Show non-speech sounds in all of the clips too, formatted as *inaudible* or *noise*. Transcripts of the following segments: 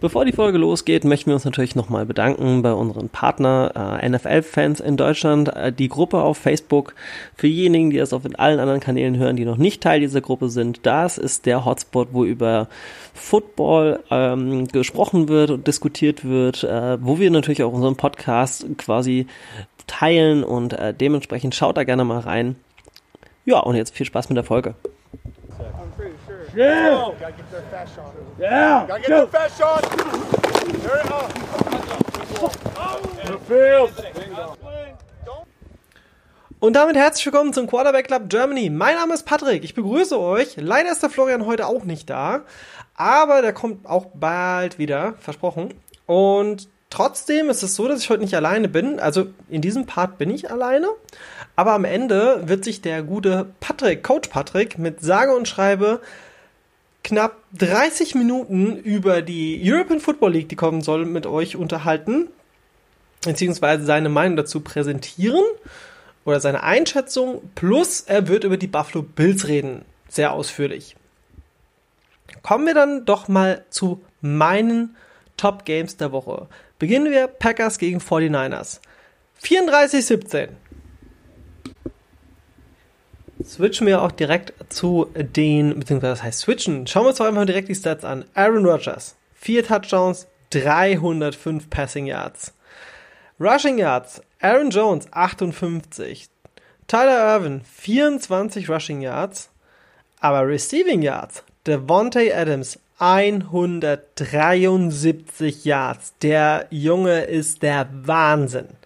Bevor die Folge losgeht, möchten wir uns natürlich nochmal bedanken bei unseren Partner äh, NFL-Fans in Deutschland, äh, die Gruppe auf Facebook. Für diejenigen, die das auf allen anderen Kanälen hören, die noch nicht Teil dieser Gruppe sind, das ist der Hotspot, wo über Football ähm, gesprochen wird und diskutiert wird, äh, wo wir natürlich auch unseren Podcast quasi teilen und äh, dementsprechend schaut da gerne mal rein. Ja, und jetzt viel Spaß mit der Folge. Yeah. Oh, gotta get their fast shot. Yeah. Gotta get Go. their fast shot. Und damit herzlich willkommen zum Quarterback Club Germany. Mein Name ist Patrick. Ich begrüße euch. Leider ist der Florian heute auch nicht da, aber der kommt auch bald wieder, versprochen. Und trotzdem ist es so, dass ich heute nicht alleine bin. Also in diesem Part bin ich alleine. Aber am Ende wird sich der gute Patrick, Coach Patrick, mit sage und schreibe knapp 30 Minuten über die European Football League, die kommen soll, mit euch unterhalten, beziehungsweise seine Meinung dazu präsentieren oder seine Einschätzung, plus er wird über die Buffalo Bills reden, sehr ausführlich. Kommen wir dann doch mal zu meinen Top Games der Woche. Beginnen wir Packers gegen 49ers. 34-17 switchen wir auch direkt zu den, beziehungsweise das heißt switchen. Schauen wir uns doch einfach direkt die Stats an. Aaron Rodgers, vier Touchdowns, 305 Passing Yards. Rushing Yards, Aaron Jones, 58. Tyler Irvin, 24 Rushing Yards. Aber Receiving Yards, Devontae Adams, 173 Yards. Der Junge ist der Wahnsinn.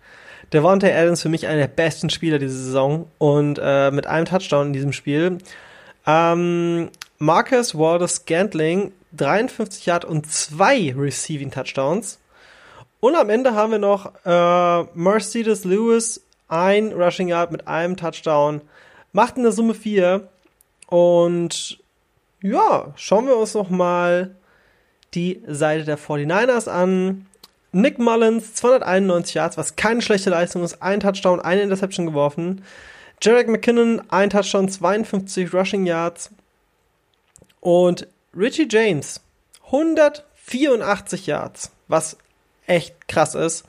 Devontae Adams für mich einer der besten Spieler diese Saison und äh, mit einem Touchdown in diesem Spiel. Ähm, Marcus Wallace Scantling 53 Yard und zwei Receiving Touchdowns. Und am Ende haben wir noch äh, Mercedes Lewis, ein Rushing Yard mit einem Touchdown. Macht in der Summe vier. Und ja, schauen wir uns noch mal die Seite der 49ers an. Nick Mullins, 291 Yards, was keine schlechte Leistung ist. Ein Touchdown, eine Interception geworfen. Jarek McKinnon, ein Touchdown, 52 Rushing Yards. Und Richie James, 184 Yards, was echt krass ist,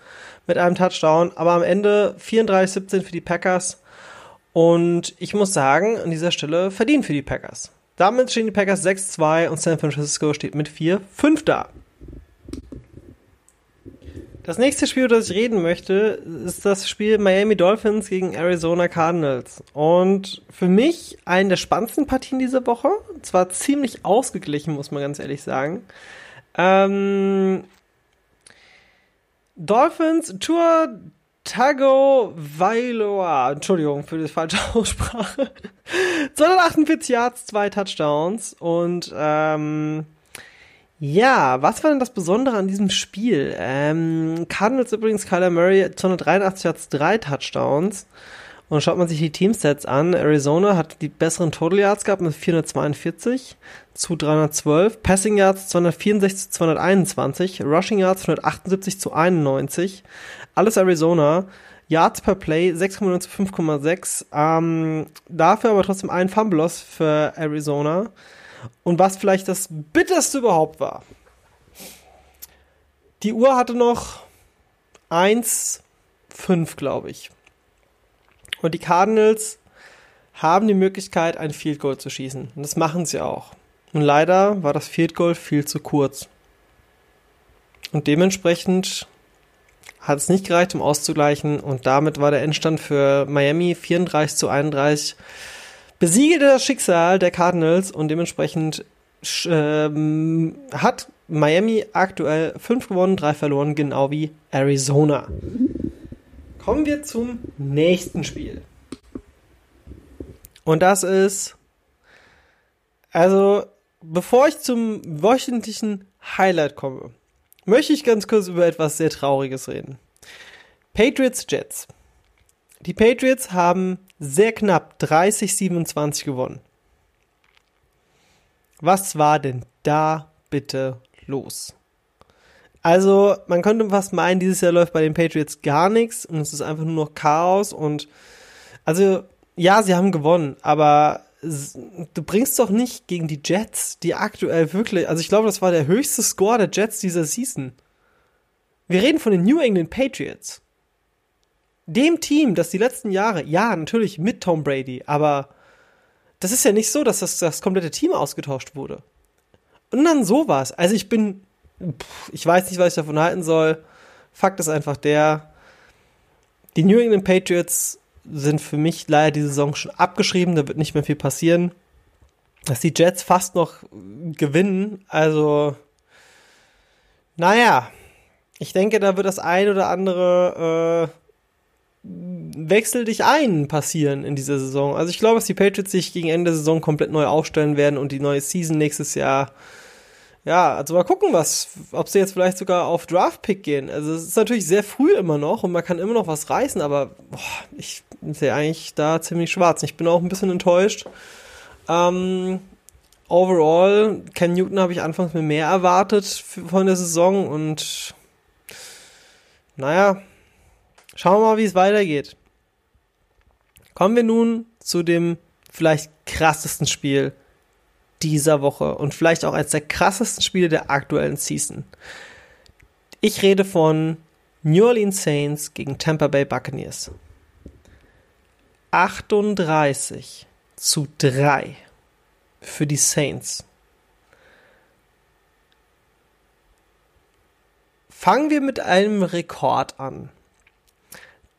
mit einem Touchdown. Aber am Ende 34-17 für die Packers. Und ich muss sagen, an dieser Stelle verdient für die Packers. Damit stehen die Packers 6-2 und San Francisco steht mit 4-5 da. Das nächste Spiel, über das ich reden möchte, ist das Spiel Miami Dolphins gegen Arizona Cardinals. Und für mich eine der spannendsten Partien dieser Woche. Zwar ziemlich ausgeglichen, muss man ganz ehrlich sagen. Ähm, Dolphins Tour Tago Vailoa, Entschuldigung für die falsche *laughs* Aussprache. 248 Yards, zwei Touchdowns und ähm, ja, was war denn das Besondere an diesem Spiel? Ähm, Cardinals übrigens, Kyler Murray, 283 Yards, drei Touchdowns. Und schaut man sich die Teamstats an, Arizona hat die besseren Total Yards gehabt mit 442 zu 312, Passing Yards 264 zu 221, Rushing Yards 178 zu 91. Alles Arizona. Yards per Play 6,9 zu 5,6. Ähm, dafür aber trotzdem ein Fumble Loss für Arizona. Und was vielleicht das bitterste überhaupt war. Die Uhr hatte noch 1,5, glaube ich. Und die Cardinals haben die Möglichkeit, ein Field Goal zu schießen. Und das machen sie auch. Und leider war das Field Goal viel zu kurz. Und dementsprechend hat es nicht gereicht, um auszugleichen. Und damit war der Endstand für Miami 34 zu 31 besiegelte das Schicksal der Cardinals und dementsprechend ähm, hat Miami aktuell 5 gewonnen, 3 verloren, genau wie Arizona. Kommen wir zum nächsten Spiel. Und das ist, also, bevor ich zum wöchentlichen Highlight komme, möchte ich ganz kurz über etwas sehr Trauriges reden. Patriots Jets. Die Patriots haben sehr knapp 30-27 gewonnen. Was war denn da bitte los? Also, man könnte fast meinen, dieses Jahr läuft bei den Patriots gar nichts und es ist einfach nur noch Chaos und also, ja, sie haben gewonnen, aber du bringst doch nicht gegen die Jets, die aktuell wirklich, also ich glaube, das war der höchste Score der Jets dieser Season. Wir reden von den New England Patriots. Dem Team, das die letzten Jahre, ja, natürlich mit Tom Brady, aber das ist ja nicht so, dass das, das komplette Team ausgetauscht wurde. Und dann sowas. Also ich bin, ich weiß nicht, was ich davon halten soll. Fakt ist einfach der, die New England Patriots sind für mich leider die Saison schon abgeschrieben, da wird nicht mehr viel passieren. Dass die Jets fast noch gewinnen, also naja, ich denke, da wird das ein oder andere äh, Wechsel dich ein passieren in dieser Saison. Also ich glaube, dass die Patriots sich gegen Ende der Saison komplett neu aufstellen werden und die neue Season nächstes Jahr ja, also mal gucken, was, ob sie jetzt vielleicht sogar auf Draft-Pick gehen. Also es ist natürlich sehr früh immer noch und man kann immer noch was reißen, aber boah, ich sehe eigentlich da ziemlich schwarz. Ich bin auch ein bisschen enttäuscht. Ähm, overall, Ken Newton habe ich anfangs mir mehr erwartet von der Saison und naja, schauen wir mal, wie es weitergeht. Kommen wir nun zu dem vielleicht krassesten Spiel dieser Woche und vielleicht auch eines der krassesten Spiele der aktuellen Season. Ich rede von New Orleans Saints gegen Tampa Bay Buccaneers. 38 zu 3 für die Saints. Fangen wir mit einem Rekord an.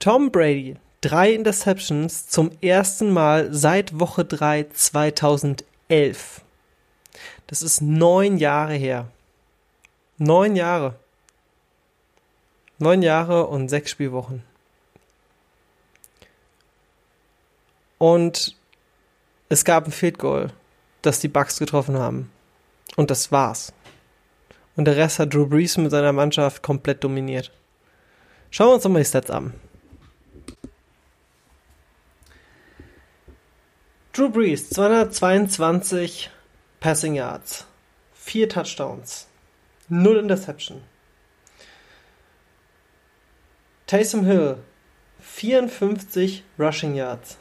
Tom Brady, drei Interceptions zum ersten Mal seit Woche 3 2011. Das ist neun Jahre her. Neun Jahre. Neun Jahre und sechs Spielwochen. Und es gab ein Field Goal, das die Bucks getroffen haben. Und das war's. Und der Rest hat Drew Brees mit seiner Mannschaft komplett dominiert. Schauen wir uns nochmal die Stats an. Drew Brees, 222 Passing Yards, 4 Touchdowns, 0 Interception. Taysom Hill, 54 Rushing Yards.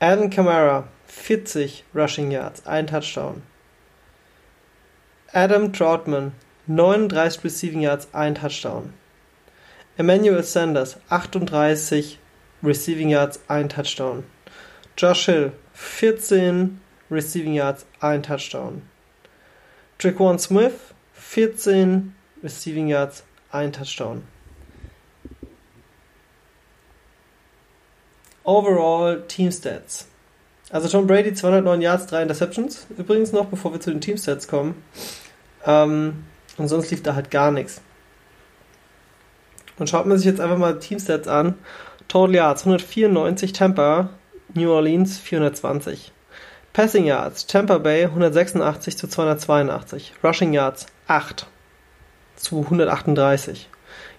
Alvin Kamara, 40 Rushing Yards, 1 Touchdown. Adam Troutman, 39 Receiving Yards, 1 Touchdown. Emmanuel Sanders, 38 Receiving Yards, 1 Touchdown. Josh Hill, 14 Receiving Yards, ein Touchdown. Traquan Smith, 14 Receiving Yards, ein Touchdown. Overall Team Stats. Also Tom Brady 209 Yards, 3 Interceptions. Übrigens noch, bevor wir zu den Team Stats kommen. Ähm, und sonst lief da halt gar nichts. Und schaut man sich jetzt einfach mal Team Stats an. Total Yards 194 Tampa, New Orleans 420. Passing Yards Tampa Bay 186 zu 282. Rushing Yards 8 zu 138.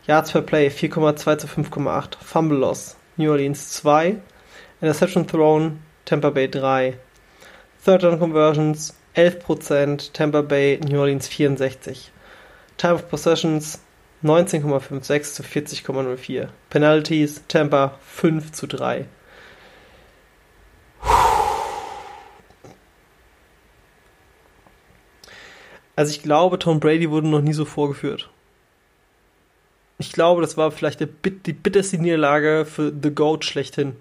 Yards per Play 4,2 zu 5,8. Fumble Loss New Orleans 2. Interception Thrown Tampa Bay 3. Third Down Conversions 11%, Tampa Bay New Orleans 64. Time of Possessions 19,56 zu 40,04. Penalties Tampa 5 zu 3. Also ich glaube, Tom Brady wurde noch nie so vorgeführt. Ich glaube, das war vielleicht die, bitterste Niederlage für The Goat schlechthin.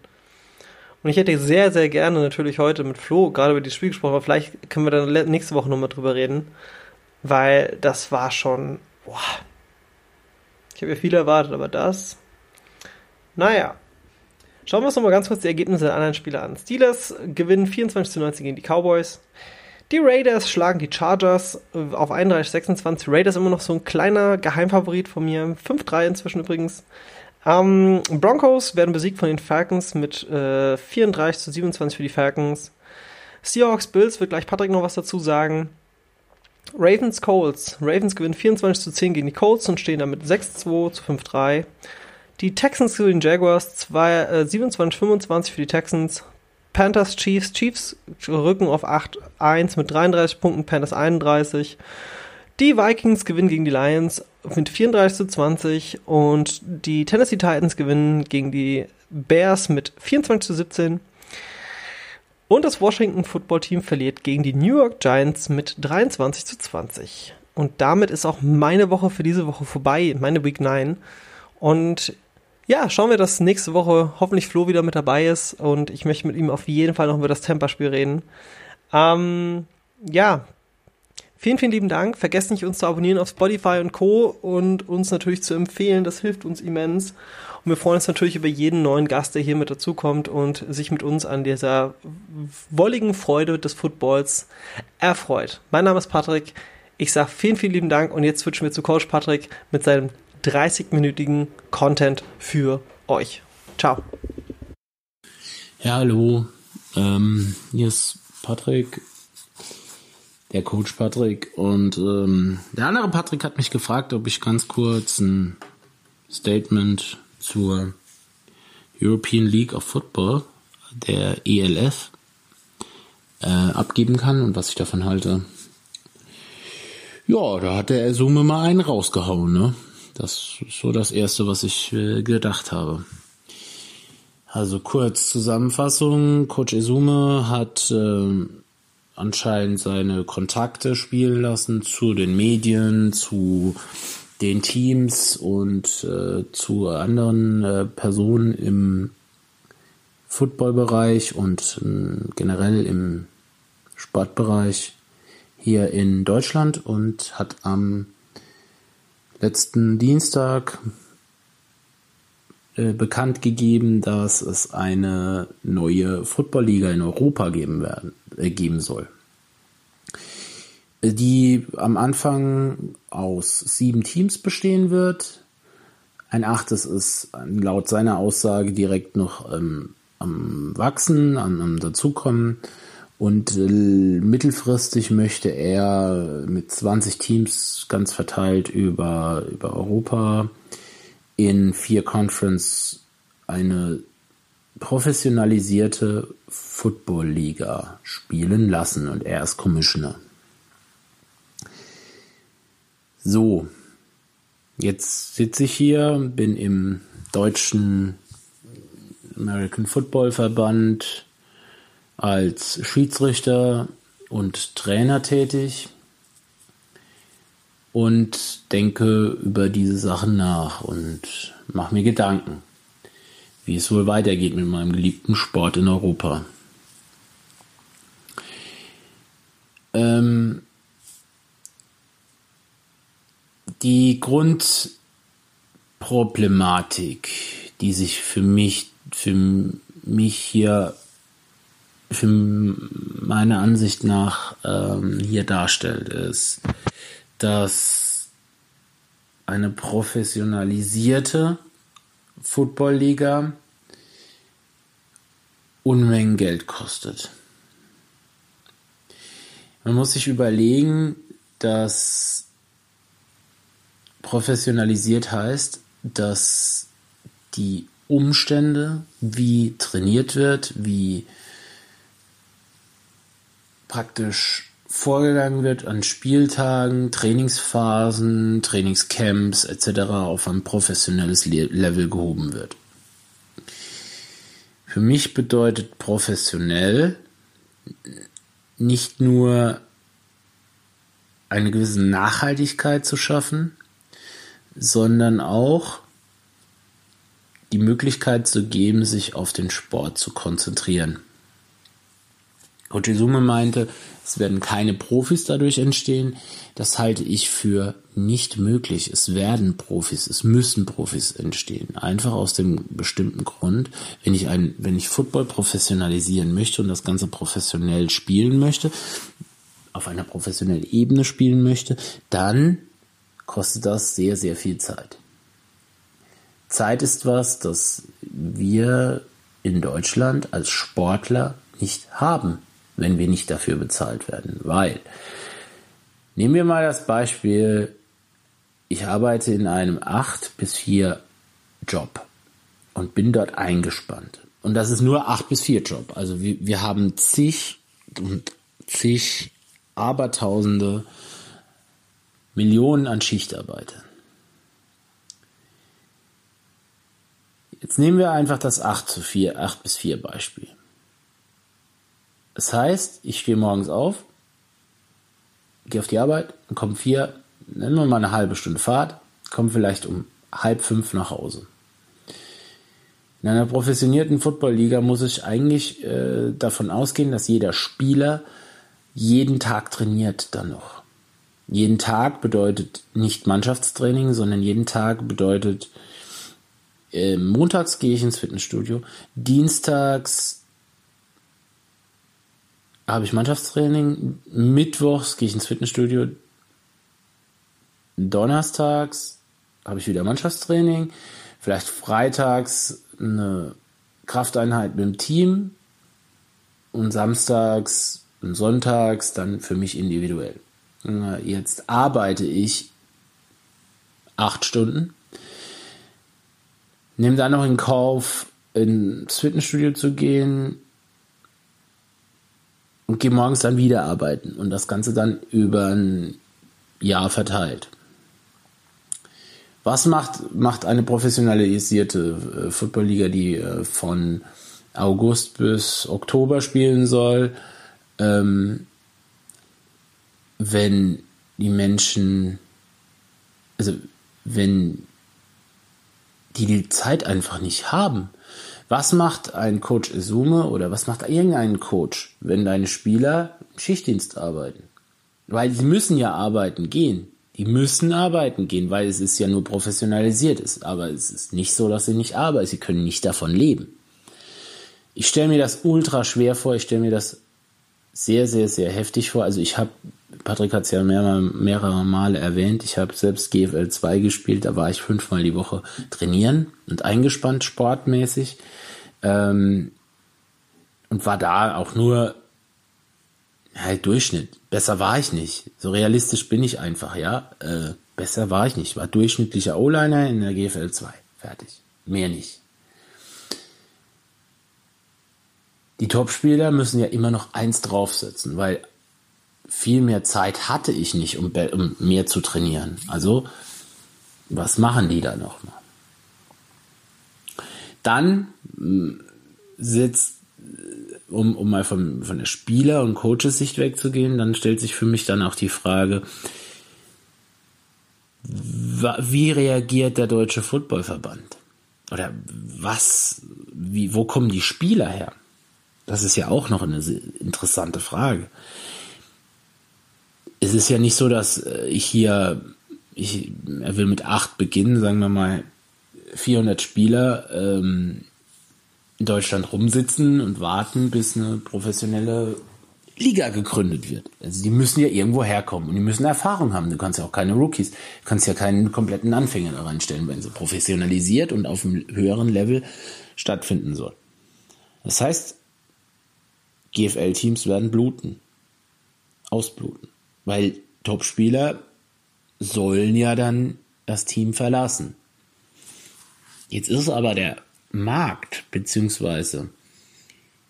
Und ich hätte sehr, sehr gerne natürlich heute mit Flo gerade über das Spiel gesprochen, aber vielleicht können wir dann nächste Woche nochmal drüber reden. Weil das war schon. Boah. Ich habe ja viel erwartet, aber das. Naja. Schauen wir uns nochmal ganz kurz die Ergebnisse der anderen Spiele an. Steelers gewinnen 24 zu 19 gegen die Cowboys. Die Raiders schlagen die Chargers äh, auf 31-26. Raiders immer noch so ein kleiner Geheimfavorit von mir. 5-3 inzwischen übrigens. Ähm, Broncos werden besiegt von den Falcons mit äh, 34 zu 27 für die Falcons. Seahawks Bills wird gleich Patrick noch was dazu sagen. Ravens Colts. Ravens gewinnen 24 zu 10 gegen die Colts und stehen damit 6-2 zu 5-3. Die Texans gewinnen Jaguars 2, äh, 27-25 für die Texans. Panthers, Chiefs. Chiefs rücken auf 8-1 mit 33 Punkten, Panthers 31. Die Vikings gewinnen gegen die Lions mit 34 zu 20 und die Tennessee Titans gewinnen gegen die Bears mit 24 zu 17. Und das Washington Football Team verliert gegen die New York Giants mit 23 zu 20. Und damit ist auch meine Woche für diese Woche vorbei, meine Week 9. Und ja, schauen wir, dass nächste Woche hoffentlich Flo wieder mit dabei ist. Und ich möchte mit ihm auf jeden Fall noch über das Temperspiel reden. Ähm, ja, vielen, vielen lieben Dank. Vergesst nicht, uns zu abonnieren auf Spotify und Co. und uns natürlich zu empfehlen. Das hilft uns immens. Und wir freuen uns natürlich über jeden neuen Gast, der hier mit dazukommt und sich mit uns an dieser wolligen Freude des Footballs erfreut. Mein Name ist Patrick. Ich sage vielen, vielen lieben Dank und jetzt switchen wir zu Coach Patrick mit seinem 30-minütigen Content für euch. Ciao. Ja, hallo. Ähm, hier ist Patrick, der Coach Patrick. Und ähm, der andere Patrick hat mich gefragt, ob ich ganz kurz ein Statement zur European League of Football, der ELF, äh, abgeben kann und was ich davon halte. Ja, da hat der Summe mal einen rausgehauen, ne? Das ist so das Erste, was ich äh, gedacht habe. Also kurz Zusammenfassung. Coach Esume hat äh, anscheinend seine Kontakte spielen lassen zu den Medien, zu den Teams und äh, zu anderen äh, Personen im Footballbereich und äh, generell im Sportbereich hier in Deutschland und hat am letzten Dienstag äh, bekannt gegeben, dass es eine neue Footballliga in Europa geben werden, äh, geben soll. Die am Anfang aus sieben Teams bestehen wird. Ein achtes ist laut seiner Aussage direkt noch ähm, am Wachsen, am, am Dazukommen. Und äh, mittelfristig möchte er mit 20 Teams ganz verteilt über, über Europa in vier Conference eine professionalisierte Football-Liga spielen lassen und er ist Commissioner. So, jetzt sitze ich hier, bin im deutschen American Football Verband als Schiedsrichter und Trainer tätig und denke über diese Sachen nach und mache mir Gedanken, wie es wohl weitergeht mit meinem geliebten Sport in Europa. Ähm, die Grundproblematik, die sich für mich, für mich hier für meine Ansicht nach ähm, hier darstellt, ist, dass eine professionalisierte Footballliga Unmengen Geld kostet. Man muss sich überlegen, dass professionalisiert heißt, dass die Umstände, wie trainiert wird, wie praktisch vorgegangen wird an Spieltagen, Trainingsphasen, Trainingscamps etc. auf ein professionelles Level gehoben wird. Für mich bedeutet professionell nicht nur eine gewisse Nachhaltigkeit zu schaffen, sondern auch die Möglichkeit zu geben, sich auf den Sport zu konzentrieren. Coach Izume meinte, es werden keine Profis dadurch entstehen. Das halte ich für nicht möglich. Es werden Profis, es müssen Profis entstehen. Einfach aus dem bestimmten Grund, wenn ich ein, wenn ich Football professionalisieren möchte und das Ganze professionell spielen möchte, auf einer professionellen Ebene spielen möchte, dann kostet das sehr, sehr viel Zeit. Zeit ist was, das wir in Deutschland als Sportler nicht haben wenn wir nicht dafür bezahlt werden. Weil, nehmen wir mal das Beispiel, ich arbeite in einem 8 bis 4 Job und bin dort eingespannt. Und das ist nur 8 bis 4 Job. Also wir, wir haben zig und zig, abertausende, Millionen an Schichtarbeitern. Jetzt nehmen wir einfach das 8 zu 4, 8 bis 4 Beispiel. Das heißt, ich stehe morgens auf, gehe auf die Arbeit, komme vier, nennen wir mal eine halbe Stunde Fahrt, komme vielleicht um halb fünf nach Hause. In einer professionierten Footballliga muss ich eigentlich äh, davon ausgehen, dass jeder Spieler jeden Tag trainiert dann noch. Jeden Tag bedeutet nicht Mannschaftstraining, sondern jeden Tag bedeutet äh, montags gehe ich ins Fitnessstudio, dienstags habe ich Mannschaftstraining, mittwochs gehe ich ins Fitnessstudio, donnerstags habe ich wieder Mannschaftstraining, vielleicht freitags eine Krafteinheit mit dem Team. Und samstags und sonntags dann für mich individuell. Jetzt arbeite ich acht Stunden, nehme dann noch in Kauf, ins Fitnessstudio zu gehen und gehe morgens dann wieder arbeiten und das Ganze dann über ein Jahr Was macht, macht eine professionalisierte äh, Footballliga, die äh, von August bis Oktober spielen soll? Ähm, wenn die Menschen, also wenn die die Zeit einfach nicht haben. Was macht ein Coach Isume oder was macht irgendein Coach, wenn deine Spieler im Schichtdienst arbeiten? Weil sie müssen ja arbeiten gehen. Die müssen arbeiten gehen, weil es ist ja nur professionalisiert ist. Aber es ist nicht so, dass sie nicht arbeiten. Sie können nicht davon leben. Ich stelle mir das ultra schwer vor. Ich stelle mir das sehr, sehr, sehr heftig vor. Also ich habe, Patrick hat es ja mehrere, mehrere Male erwähnt, ich habe selbst GFL 2 gespielt, da war ich fünfmal die Woche trainieren und eingespannt sportmäßig. Ähm, und war da auch nur halt Durchschnitt. Besser war ich nicht. So realistisch bin ich einfach, ja. Äh, besser war ich nicht. War durchschnittlicher O-Liner in der GFL 2. Fertig. Mehr nicht. Die Topspieler müssen ja immer noch eins draufsetzen, weil viel mehr Zeit hatte ich nicht, um, um mehr zu trainieren. Also, was machen die da nochmal? Dann hm, sitzt, um, um mal von, von der Spieler- und Coaches-Sicht wegzugehen, dann stellt sich für mich dann auch die Frage, wie reagiert der Deutsche Footballverband? Oder was, wie, wo kommen die Spieler her? Das ist ja auch noch eine interessante Frage. Es ist ja nicht so, dass äh, ich hier, ich, er will mit acht beginnen, sagen wir mal 400 Spieler ähm, in Deutschland rumsitzen und warten, bis eine professionelle Liga gegründet wird. Also die müssen ja irgendwo herkommen und die müssen Erfahrung haben. Du kannst ja auch keine Rookies, du kannst ja keinen kompletten Anfänger da reinstellen, wenn sie professionalisiert und auf einem höheren Level stattfinden soll. Das heißt, GFL-Teams werden bluten. Ausbluten. Weil Topspieler sollen ja dann das Team verlassen. Jetzt ist aber der Markt beziehungsweise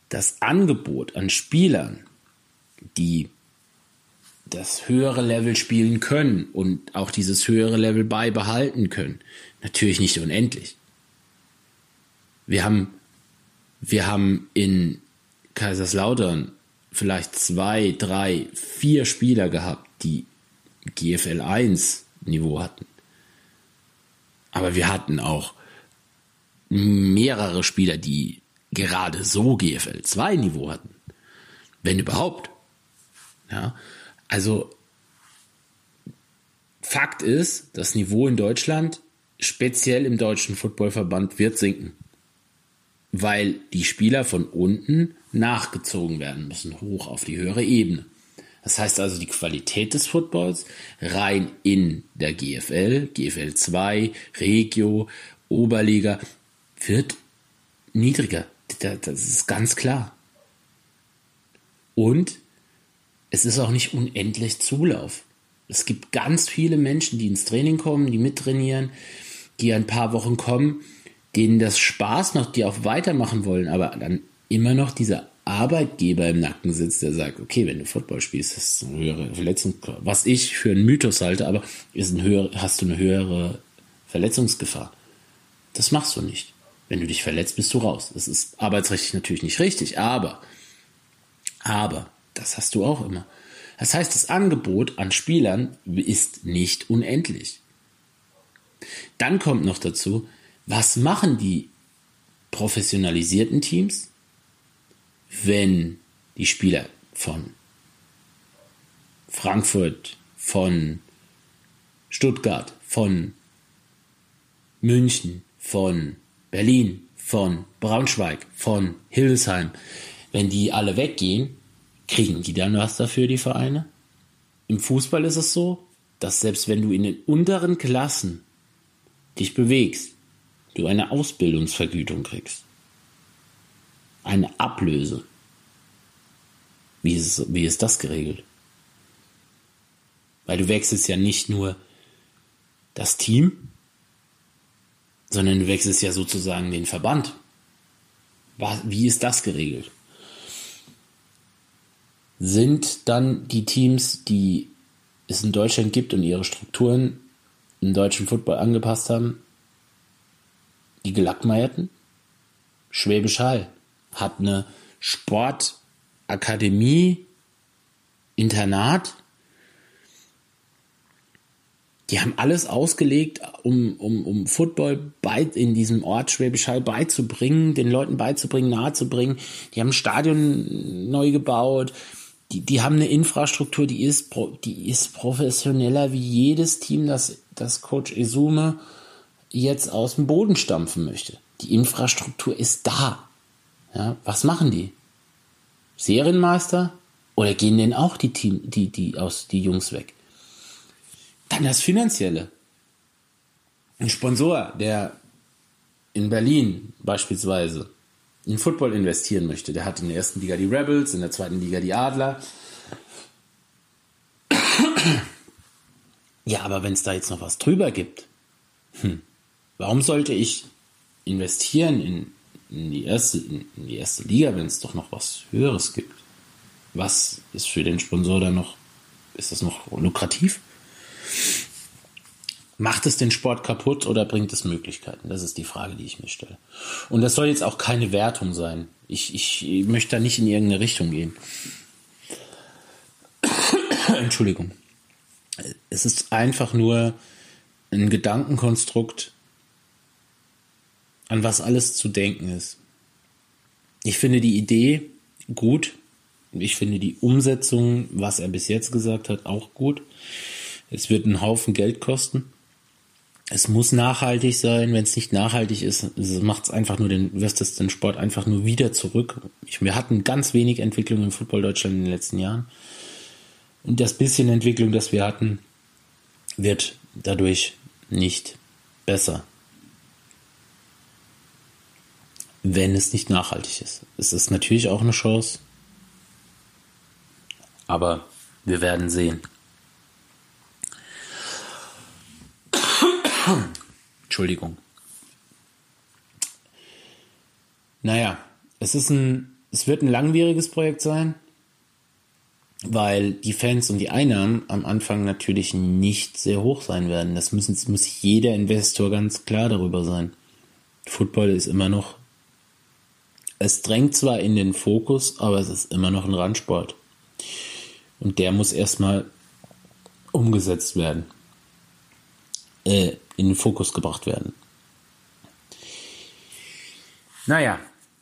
das Angebot an Spielern, die das höhere Level spielen können und auch dieses höhere Level beibehalten können, natürlich nicht unendlich. Wir haben, wir haben in Kaiserslautern vielleicht zwei, drei, vier Spieler gehabt, die GFL 1 Niveau hatten. Aber wir hatten auch mehrere Spieler, die gerade so GFL 2 Niveau hatten. Wenn überhaupt. Ja, also Fakt ist, das Niveau in Deutschland, speziell im deutschen Footballverband, wird sinken weil die Spieler von unten nachgezogen werden müssen, hoch auf die höhere Ebene. Das heißt also, die Qualität des Footballs rein in der GFL, GFL 2, Regio, Oberliga wird niedriger. Das ist ganz klar. Und es ist auch nicht unendlich Zulauf. Es gibt ganz viele Menschen, die ins Training kommen, die mittrainieren, die ein paar Wochen kommen denen das Spaß macht, die auch weitermachen wollen, aber dann immer noch dieser Arbeitgeber im Nacken sitzt, der sagt, okay, wenn du Football spielst, hast du eine höhere Verletzung, was ich für einen Mythos halte, aber ist ein höher, hast du eine höhere Verletzungsgefahr. Das machst du nicht. Wenn du dich verletzt, bist du raus. Das ist arbeitsrechtlich natürlich nicht richtig, aber Aber, das hast du auch immer. Das heißt, das Angebot an Spielern ist nicht unendlich. Dann kommt noch dazu, was machen die professionalisierten Teams, wenn die Spieler von Frankfurt, von Stuttgart, von München, von Berlin, von Braunschweig, von Hildesheim, wenn die alle weggehen, kriegen die dann was dafür, die Vereine? Im Fußball ist es so, dass selbst wenn du in den unteren Klassen dich bewegst, du eine Ausbildungsvergütung kriegst. Eine Ablöse. Wie ist, wie ist das geregelt? Weil du wechselst ja nicht nur das Team, sondern du wechselst ja sozusagen den Verband. Wie ist das geregelt? Sind dann die Teams, die es in Deutschland gibt und ihre Strukturen im deutschen Football angepasst haben, die Gelackmeierten? Schwäbisch Hall hat eine Sportakademie, Internat. Die haben alles ausgelegt, um, um, um Football bei, in diesem Ort Schwäbisch Hall beizubringen, den Leuten beizubringen, nahezubringen. Die haben ein Stadion neu gebaut. Die, die haben eine Infrastruktur, die ist, die ist professioneller wie jedes Team, das, das Coach Esume jetzt aus dem Boden stampfen möchte. Die Infrastruktur ist da. Ja, was machen die? Serienmeister? Oder gehen denn auch die Team, die, die aus, die Jungs weg? Dann das Finanzielle. Ein Sponsor, der in Berlin beispielsweise in Football investieren möchte, der hat in der ersten Liga die Rebels, in der zweiten Liga die Adler. Ja, aber wenn es da jetzt noch was drüber gibt, hm, warum sollte ich investieren in in die erste, in die erste Liga, wenn es doch noch was Höheres gibt. Was ist für den Sponsor dann noch, ist das noch lukrativ? Macht es den Sport kaputt oder bringt es Möglichkeiten? Das ist die Frage, die ich mir stelle. Und das soll jetzt auch keine Wertung sein. Ich, ich möchte da nicht in irgendeine Richtung gehen. *coughs* Entschuldigung. Es ist einfach nur ein Gedankenkonstrukt, an was alles zu denken ist. Ich finde die Idee gut. Ich finde die Umsetzung, was er bis jetzt gesagt hat, auch gut. Es wird einen Haufen Geld kosten. Es muss nachhaltig sein. Wenn es nicht nachhaltig ist, macht es einfach nur den, wirst es den Sport einfach nur wieder zurück. Ich, wir hatten ganz wenig Entwicklung im Football Deutschland in den letzten Jahren. Und das bisschen Entwicklung, das wir hatten, wird dadurch nicht besser. Wenn es nicht nachhaltig ist. Es ist natürlich auch eine Chance, aber wir werden sehen. Entschuldigung. Naja, es ist ein, es wird ein langwieriges Projekt sein, weil die Fans und die Einnahmen am Anfang natürlich nicht sehr hoch sein werden. Das müssen, muss jeder Investor ganz klar darüber sein. Football ist immer noch es drängt zwar in den Fokus, aber es ist immer noch ein Randsport. Und der muss erstmal umgesetzt werden, äh, in den Fokus gebracht werden. Naja,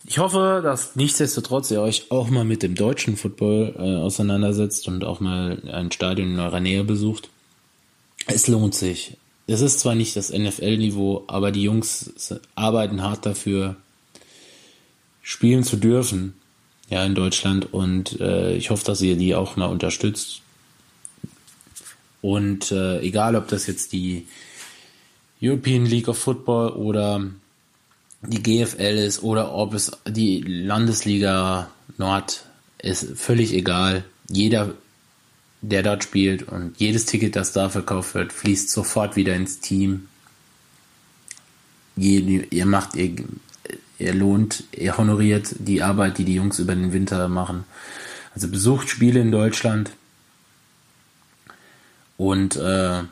ich hoffe, dass nichtsdestotrotz ihr euch auch mal mit dem deutschen Football äh, auseinandersetzt und auch mal ein Stadion in eurer Nähe besucht. Es lohnt sich. Es ist zwar nicht das NFL-Niveau, aber die Jungs arbeiten hart dafür, spielen zu dürfen, ja, in Deutschland. Und äh, ich hoffe, dass ihr die auch mal unterstützt. Und äh, egal, ob das jetzt die European League of Football oder die GFL ist oder ob es die Landesliga Nord ist, völlig egal. Jeder, der dort spielt und jedes Ticket, das da verkauft wird, fließt sofort wieder ins Team. Ihr, ihr macht ihr er lohnt, er honoriert die Arbeit, die die Jungs über den Winter machen. Also besucht Spiele in Deutschland und äh,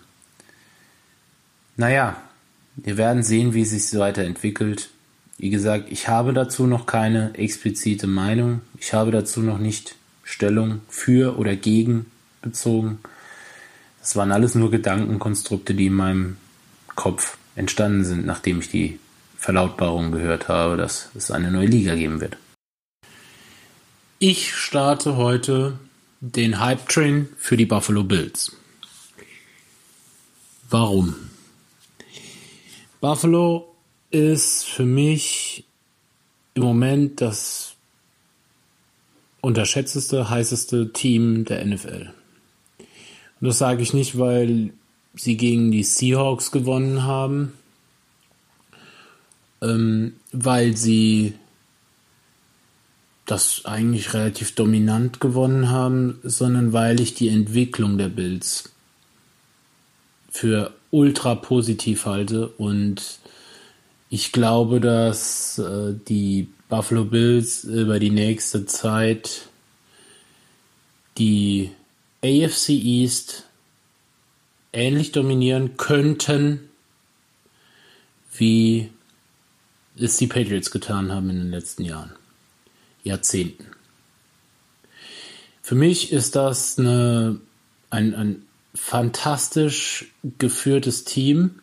naja, wir werden sehen, wie es sich weiterentwickelt. Wie gesagt, ich habe dazu noch keine explizite Meinung. Ich habe dazu noch nicht Stellung für oder gegen bezogen. Das waren alles nur Gedankenkonstrukte, die in meinem Kopf entstanden sind, nachdem ich die Verlautbarung gehört habe, dass es eine neue Liga geben wird. Ich starte heute den Hype Train für die Buffalo Bills. Warum? Buffalo ist für mich im Moment das unterschätzteste, heißeste Team der NFL. Und das sage ich nicht, weil sie gegen die Seahawks gewonnen haben, ähm, weil sie das eigentlich relativ dominant gewonnen haben, sondern weil ich die Entwicklung der Bills für ultra positiv halte. Und ich glaube, dass äh, die Buffalo Bills über die nächste Zeit die AFC East ähnlich dominieren könnten, wie es die Patriots getan haben in den letzten Jahren, Jahrzehnten. Für mich ist das eine, ein, ein fantastisch geführtes Team.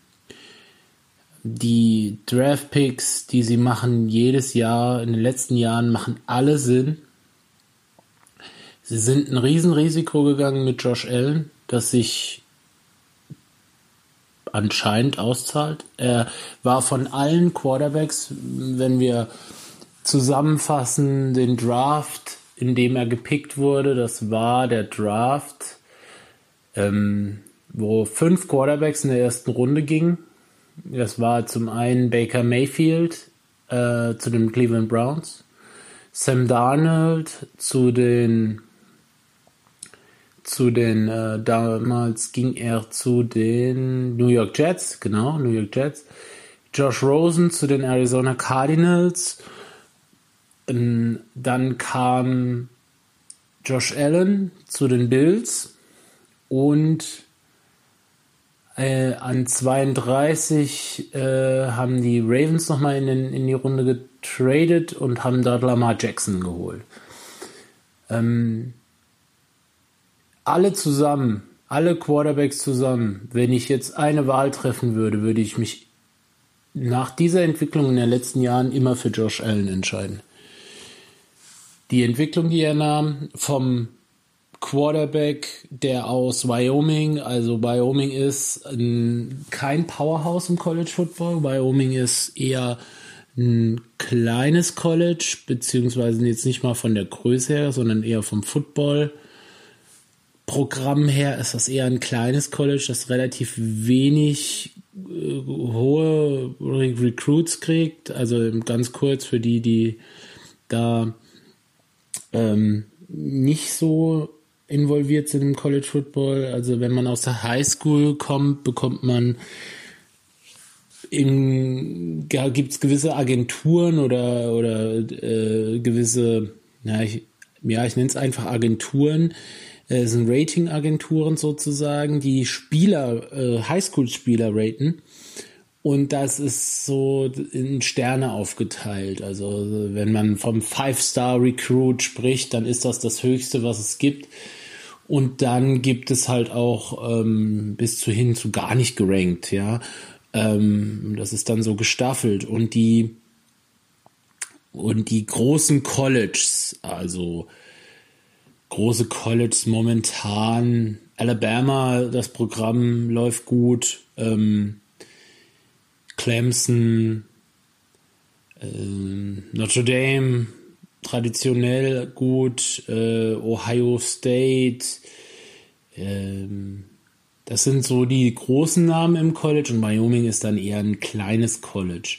Die Draft Picks, die sie machen jedes Jahr, in den letzten Jahren, machen alle Sinn. Sie sind ein Riesenrisiko gegangen mit Josh Allen, das sich anscheinend auszahlt. Er war von allen Quarterbacks, wenn wir zusammenfassen, den Draft, in dem er gepickt wurde, das war der Draft, ähm, wo fünf Quarterbacks in der ersten Runde gingen. Das war zum einen Baker Mayfield äh, zu den Cleveland Browns, Sam Darnold zu den zu den, äh, damals ging er zu den New York Jets, genau, New York Jets. Josh Rosen zu den Arizona Cardinals. Ähm, dann kam Josh Allen zu den Bills und äh, an 32 äh, haben die Ravens nochmal in, in die Runde getradet und haben dort Lamar Jackson geholt. Ähm, alle zusammen, alle Quarterbacks zusammen, wenn ich jetzt eine Wahl treffen würde, würde ich mich nach dieser Entwicklung in den letzten Jahren immer für Josh Allen entscheiden. Die Entwicklung, die er nahm, vom Quarterback, der aus Wyoming, also Wyoming ist ein, kein Powerhouse im College Football. Wyoming ist eher ein kleines College, beziehungsweise jetzt nicht mal von der Größe her, sondern eher vom Football. Programm her ist das eher ein kleines College, das relativ wenig äh, hohe Recruits kriegt. Also ganz kurz für die, die da ähm, nicht so involviert sind im College Football. Also wenn man aus der High School kommt, bekommt man in, ja, gibt es gewisse Agenturen oder, oder äh, gewisse, ja, ich, ja, ich nenne es einfach Agenturen, äh, sind Ratingagenturen sozusagen, die Spieler, äh, Highschool-Spieler raten. Und das ist so in Sterne aufgeteilt. Also wenn man vom Five-Star-Recruit spricht, dann ist das das Höchste, was es gibt. Und dann gibt es halt auch ähm, bis zu hin zu gar nicht gerankt, ja. Ähm, das ist dann so gestaffelt. Und die und die großen Colleges, also große Colleges momentan. Alabama, das Programm läuft gut. Ähm, Clemson, äh, Notre Dame, traditionell gut. Äh, Ohio State. Ähm, das sind so die großen Namen im College und Wyoming ist dann eher ein kleines College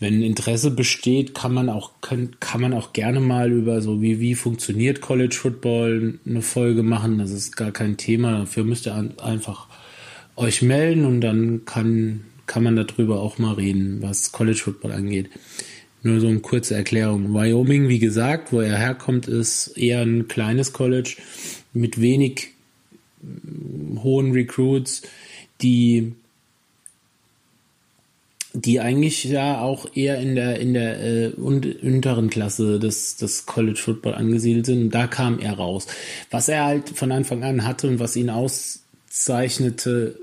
wenn Interesse besteht, kann man auch kann, kann man auch gerne mal über so wie wie funktioniert College Football eine Folge machen. Das ist gar kein Thema. Dafür müsst ihr einfach euch melden und dann kann kann man darüber auch mal reden, was College Football angeht. Nur so eine kurze Erklärung. Wyoming, wie gesagt, wo er herkommt, ist eher ein kleines College mit wenig hohen Recruits, die die eigentlich ja auch eher in der in der äh, unteren Klasse des des College Football angesiedelt sind. Da kam er raus. Was er halt von Anfang an hatte und was ihn auszeichnete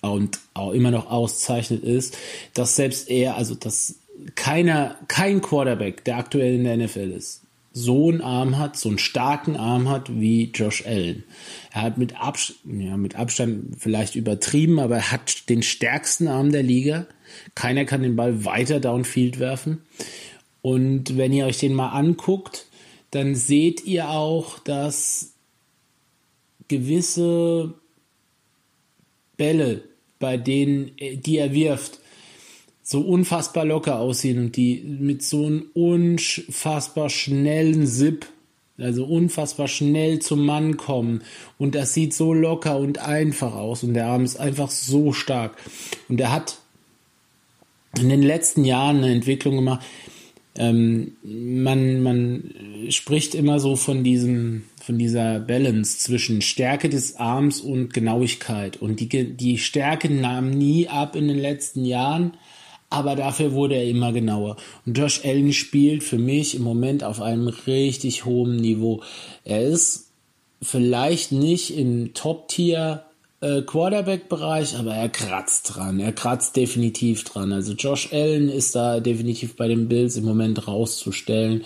und auch immer noch auszeichnet ist, dass selbst er, also dass keiner, kein Quarterback, der aktuell in der NFL ist, so einen Arm hat, so einen starken Arm hat wie Josh Allen. Er hat mit, Abs ja, mit Abstand vielleicht übertrieben, aber er hat den stärksten Arm der Liga. Keiner kann den Ball weiter downfield werfen. Und wenn ihr euch den mal anguckt, dann seht ihr auch, dass gewisse Bälle, bei denen, die er wirft, so unfassbar locker aussehen und die mit so einem unfassbar schnellen Zip, also unfassbar schnell zum Mann kommen und das sieht so locker und einfach aus und der Arm ist einfach so stark und er hat in den letzten Jahren eine Entwicklung gemacht. Ähm, man, man spricht immer so von diesem, von dieser Balance zwischen Stärke des Arms und Genauigkeit. Und die, die Stärke nahm nie ab in den letzten Jahren, aber dafür wurde er immer genauer. Und Josh Allen spielt für mich im Moment auf einem richtig hohen Niveau. Er ist vielleicht nicht im Top-Tier äh, Quarterback-Bereich, aber er kratzt dran. Er kratzt definitiv dran. Also Josh Allen ist da definitiv bei den Bills im Moment rauszustellen.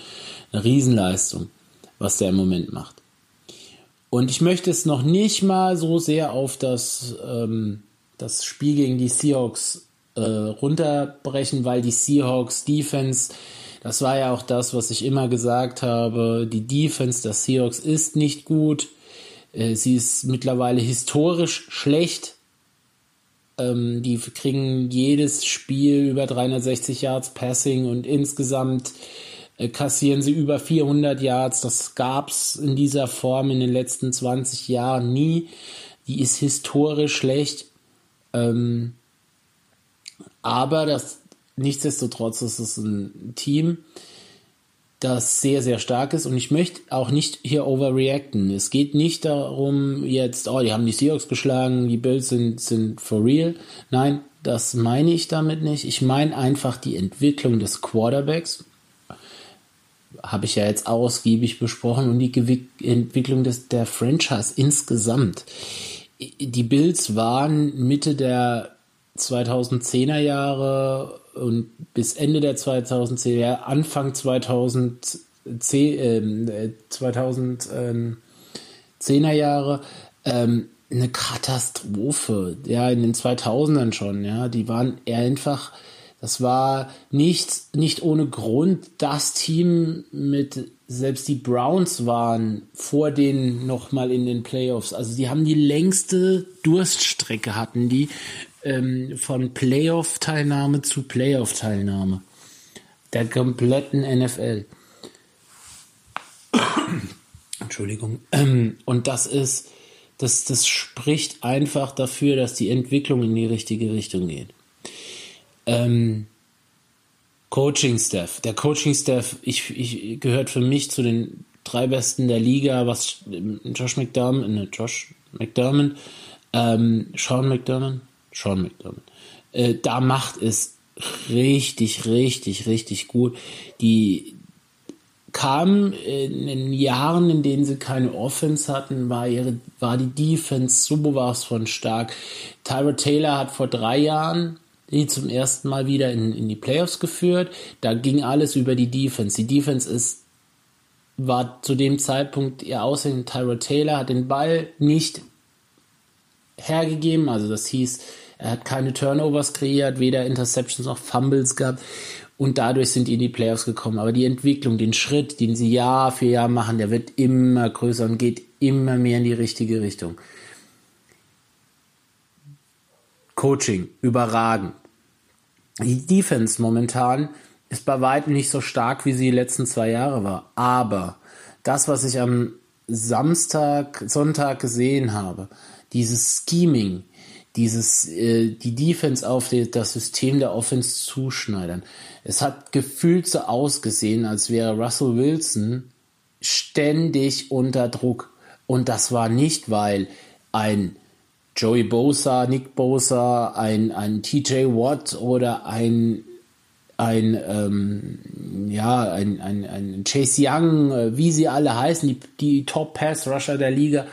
Eine Riesenleistung, was der im Moment macht. Und ich möchte es noch nicht mal so sehr auf das, ähm, das Spiel gegen die Seahawks äh, runterbrechen, weil die Seahawks Defense, das war ja auch das, was ich immer gesagt habe, die Defense der Seahawks ist nicht gut äh, sie ist mittlerweile historisch schlecht. Ähm, die kriegen jedes Spiel über 360 Yards Passing und insgesamt äh, kassieren sie über 400 Yards. Das gab's in dieser Form in den letzten 20 Jahren nie. Die ist historisch schlecht. Ähm, aber das nichtsdestotrotz ist es ein Team, das sehr, sehr stark ist. Und ich möchte auch nicht hier overreacten. Es geht nicht darum, jetzt, oh, die haben die Seahawks geschlagen, die Bills sind, sind for real. Nein, das meine ich damit nicht. Ich meine einfach die Entwicklung des Quarterbacks. Habe ich ja jetzt ausgiebig besprochen und die Gew Entwicklung des, der Franchise insgesamt. Die Bills waren Mitte der 2010er Jahre und bis Ende der 2010er Jahre, Anfang 2010, äh, 2010er Jahre, ähm, eine Katastrophe. Ja, in den 2000ern schon, ja. Die waren einfach, das war nicht, nicht ohne Grund das Team mit, selbst die Browns waren vor denen nochmal in den Playoffs. Also die haben die längste Durststrecke hatten die ähm, von Playoff-Teilnahme zu Playoff-Teilnahme der kompletten NFL. *coughs* Entschuldigung. Ähm, und das ist, das, das spricht einfach dafür, dass die Entwicklung in die richtige Richtung geht. Ähm, Coaching Staff. Der Coaching Staff, ich, ich gehört für mich zu den drei besten der Liga, was Josh McDermott, ne, Josh McDermott, ähm, Sean McDermott, Sean McDermott. Äh, da macht es richtig, richtig, richtig gut. Die kamen in, in Jahren, in denen sie keine Offense hatten, war ihre, war die Defense so was von stark. Tyra Taylor hat vor drei Jahren die zum ersten Mal wieder in, in die Playoffs geführt. Da ging alles über die Defense. Die Defense ist war zu dem Zeitpunkt ihr Aussehen. Tyra Taylor hat den Ball nicht hergegeben. Also das hieß, er hat keine Turnovers kreiert, weder Interceptions noch Fumbles gehabt. Und dadurch sind die in die Playoffs gekommen. Aber die Entwicklung, den Schritt, den sie Jahr für Jahr machen, der wird immer größer und geht immer mehr in die richtige Richtung. Coaching, überragend. Die Defense momentan ist bei weitem nicht so stark, wie sie die letzten zwei Jahre war. Aber das, was ich am Samstag, Sonntag gesehen habe, dieses Scheming, dieses, äh, die Defense auf die, das System der Offense zuschneidern. Es hat gefühlt so ausgesehen, als wäre Russell Wilson ständig unter Druck. Und das war nicht, weil ein Joey Bosa, Nick Bosa, ein, ein TJ Watt oder ein ein, ähm, ja, ein, ein, ein Chase Young, äh, wie sie alle heißen, die, die Top-Pass-Rusher der Liga,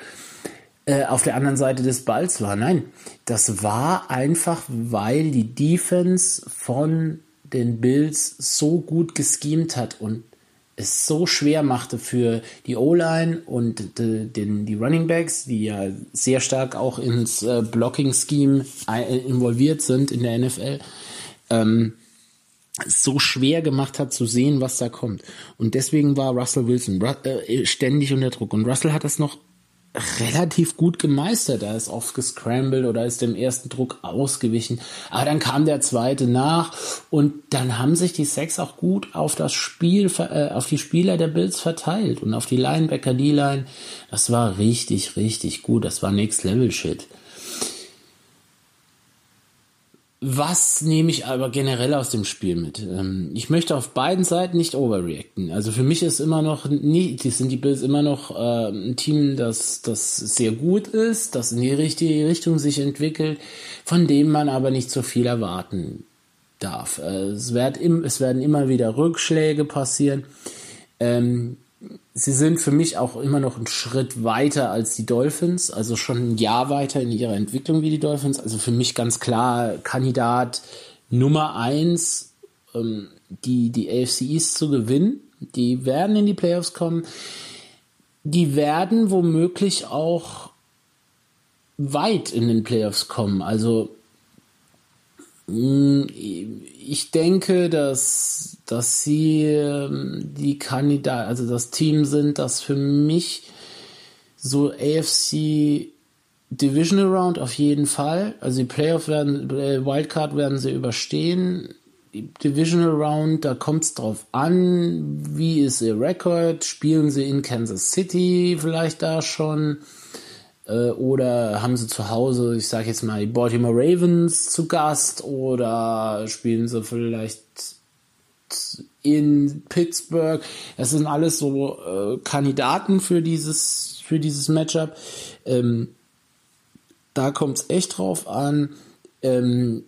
äh, auf der anderen Seite des Balls war. Nein, das war einfach, weil die Defense von den Bills so gut geschemt hat und es so schwer machte für die O-Line und die, den, die Running Backs, die ja sehr stark auch ins äh, Blocking-Scheme involviert sind in der NFL, ähm, so schwer gemacht hat zu sehen, was da kommt. Und deswegen war Russell Wilson äh, ständig unter Druck. Und Russell hat das noch relativ gut gemeistert. Er ist oft gescrambled oder ist dem ersten Druck ausgewichen. Aber dann kam der zweite nach und dann haben sich die Sacks auch gut auf das Spiel, äh, auf die Spieler der Bills verteilt und auf die Linebacker, D-Line. Das war richtig, richtig gut. Das war Next Level Shit. Was nehme ich aber generell aus dem Spiel mit? Ähm, ich möchte auf beiden Seiten nicht overreacten. Also für mich ist immer noch nie, sind die Bills immer noch äh, ein Team, das, das sehr gut ist, das in die richtige Richtung sich entwickelt, von dem man aber nicht so viel erwarten darf. Äh, es werden immer wieder Rückschläge passieren. Ähm, sie sind für mich auch immer noch einen Schritt weiter als die Dolphins, also schon ein Jahr weiter in ihrer Entwicklung wie die Dolphins. Also für mich ganz klar Kandidat Nummer eins, ähm, die, die AFC East zu gewinnen. Die werden in die Playoffs kommen. Die werden womöglich auch weit in den Playoffs kommen. Also hm, ich denke, dass, dass sie ähm, die Kandidat, also das Team sind, das für mich so AFC Divisional Round auf jeden Fall. Also die Playoff werden, äh, Wildcard werden sie überstehen. Die Divisional Round, da kommt es drauf an, wie ist ihr Rekord? Spielen sie in Kansas City vielleicht da schon? Äh, oder haben sie zu Hause, ich sage jetzt mal, die Baltimore Ravens zu Gast oder spielen sie vielleicht in Pittsburgh. Das sind alles so äh, Kandidaten für dieses, für dieses Matchup. Ähm, da kommt es echt drauf an, ähm,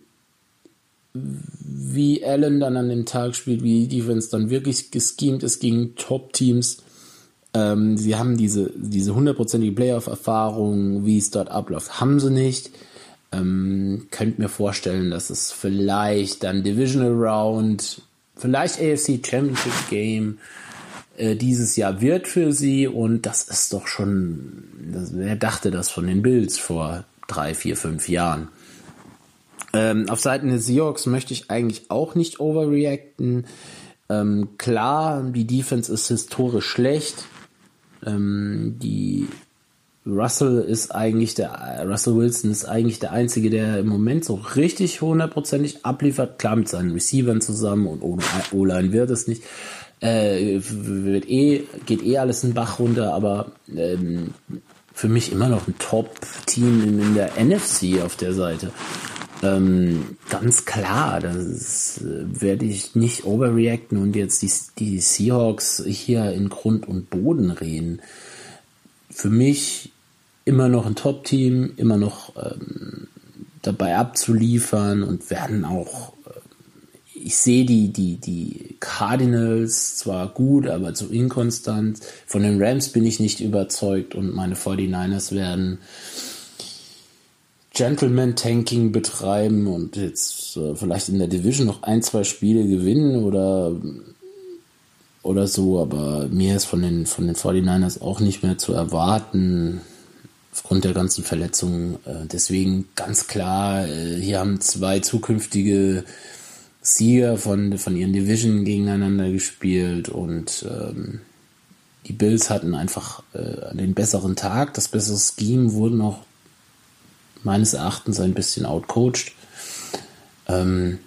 wie Allen dann an dem Tag spielt, wie die Defense dann wirklich geschemt ist gegen Top-Teams. Ähm, sie haben diese, diese hundertprozentige Playoff-Erfahrung, wie es dort abläuft, haben sie nicht. Ähm, könnt mir vorstellen, dass es vielleicht dann Divisional Round, vielleicht AFC Championship Game äh, dieses Jahr wird für sie und das ist doch schon, das, wer dachte das von den Bills vor drei, vier, fünf Jahren? Ähm, auf Seiten des Seahawks möchte ich eigentlich auch nicht overreacten. Ähm, klar, die Defense ist historisch schlecht. Ähm, die Russell ist eigentlich der, Russell Wilson ist eigentlich der Einzige, der im Moment so richtig hundertprozentig abliefert. Klar, mit seinen Receivern zusammen und ohne O-Line wird es nicht. Äh, wird eh, geht eh alles in Bach runter, aber ähm, für mich immer noch ein Top-Team in, in, der NFC auf der Seite. Ähm, ganz klar, das äh, werde ich nicht overreacten und jetzt die, die Seahawks hier in Grund und Boden reden. Für mich immer noch ein Top-Team, immer noch ähm, dabei abzuliefern und werden auch, äh, ich sehe die, die, die Cardinals zwar gut, aber zu inkonstant. Von den Rams bin ich nicht überzeugt und meine 49ers werden Gentleman-Tanking betreiben und jetzt äh, vielleicht in der Division noch ein, zwei Spiele gewinnen oder, oder so, aber mir ist von den, von den 49ers auch nicht mehr zu erwarten aufgrund der ganzen Verletzungen. Äh, deswegen ganz klar, äh, hier haben zwei zukünftige Sieger von, von ihren Division gegeneinander gespielt und ähm, die Bills hatten einfach äh, den besseren Tag, das bessere Scheme, wurden auch meines Erachtens ein bisschen outcoached. Ähm,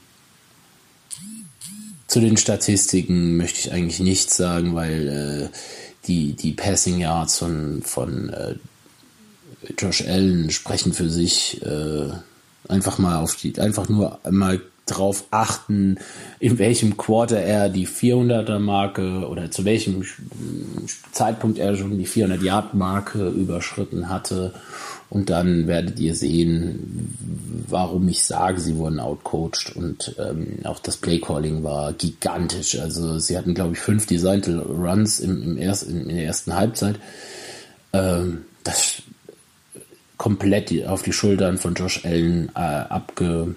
zu den Statistiken möchte ich eigentlich nichts sagen, weil äh, die, die Passing Yards von, von äh, Josh Allen sprechen für sich. Äh, einfach mal auf die, einfach nur mal drauf achten, in welchem Quarter er die 400er Marke oder zu welchem Zeitpunkt er schon die 400 Yard Marke überschritten hatte Und dann werdet ihr sehen, warum ich sage, sie wurden outcoached. Und ähm, auch das Playcalling war gigantisch. Also sie hatten, glaube ich, fünf Designed Runs im, im erst, in, in der ersten Halbzeit. Ähm, das komplett auf die Schultern von Josh Allen äh, abge,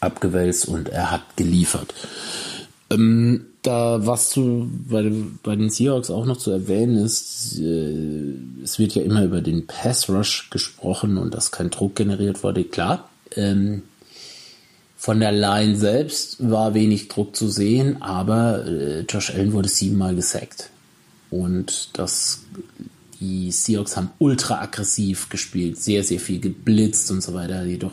abgewälzt und er hat geliefert. Ähm, da was zu bei, bei den Seahawks auch noch zu erwähnen ist, äh, es wird ja immer über den Pass Rush gesprochen und dass kein Druck generiert wurde. Klar, ähm, von der Line selbst war wenig Druck zu sehen, aber äh, Josh Allen wurde siebenmal gesackt. Und das, die Seahawks haben ultra aggressiv gespielt, sehr, sehr viel geblitzt und so weiter. Jedoch,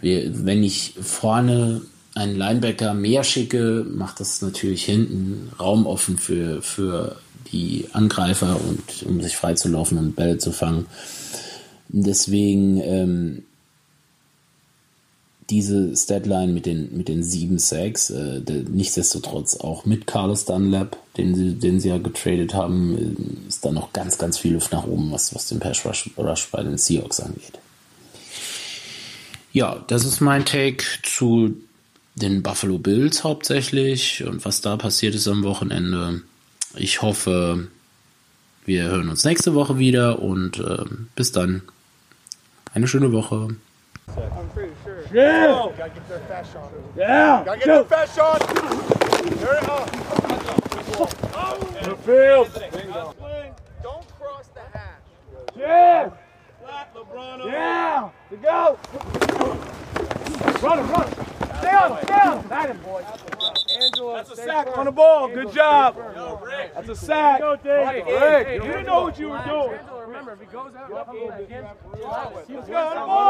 wir, wenn ich vorne einen Linebacker mehr schicke, macht das natürlich hinten Raum offen für, für die Angreifer und um sich freizulaufen und Bälle zu fangen. Deswegen ähm, diese Statline mit den, mit den sieben Sacks, äh, der, nichtsdestotrotz auch mit Carlos Dunlap, den sie, den sie ja getradet haben, äh, ist da noch ganz, ganz viel Luft nach oben, was, was den Pass Rush, Rush bei den Seahawks angeht. Ja, das ist mein Take zu den Buffalo Bills hauptsächlich und was da passiert ist am Wochenende. Ich hoffe, wir hören uns nächste Woche wieder und äh, bis dann. Eine schöne Woche. Yeah! Gotta get their fast shot. Yeah! Gotta get their fast shot! There it up. The field! Don't cross the hash. Yeah! Yeah! To go! Run him, run! Stay on, stay on! That him, boy. Angela, That's a sack on the ball. Good job. That's a sack. Go, Dave. Rick, you didn't know what you were doing. Remember, if he goes out, Let's go on the ball.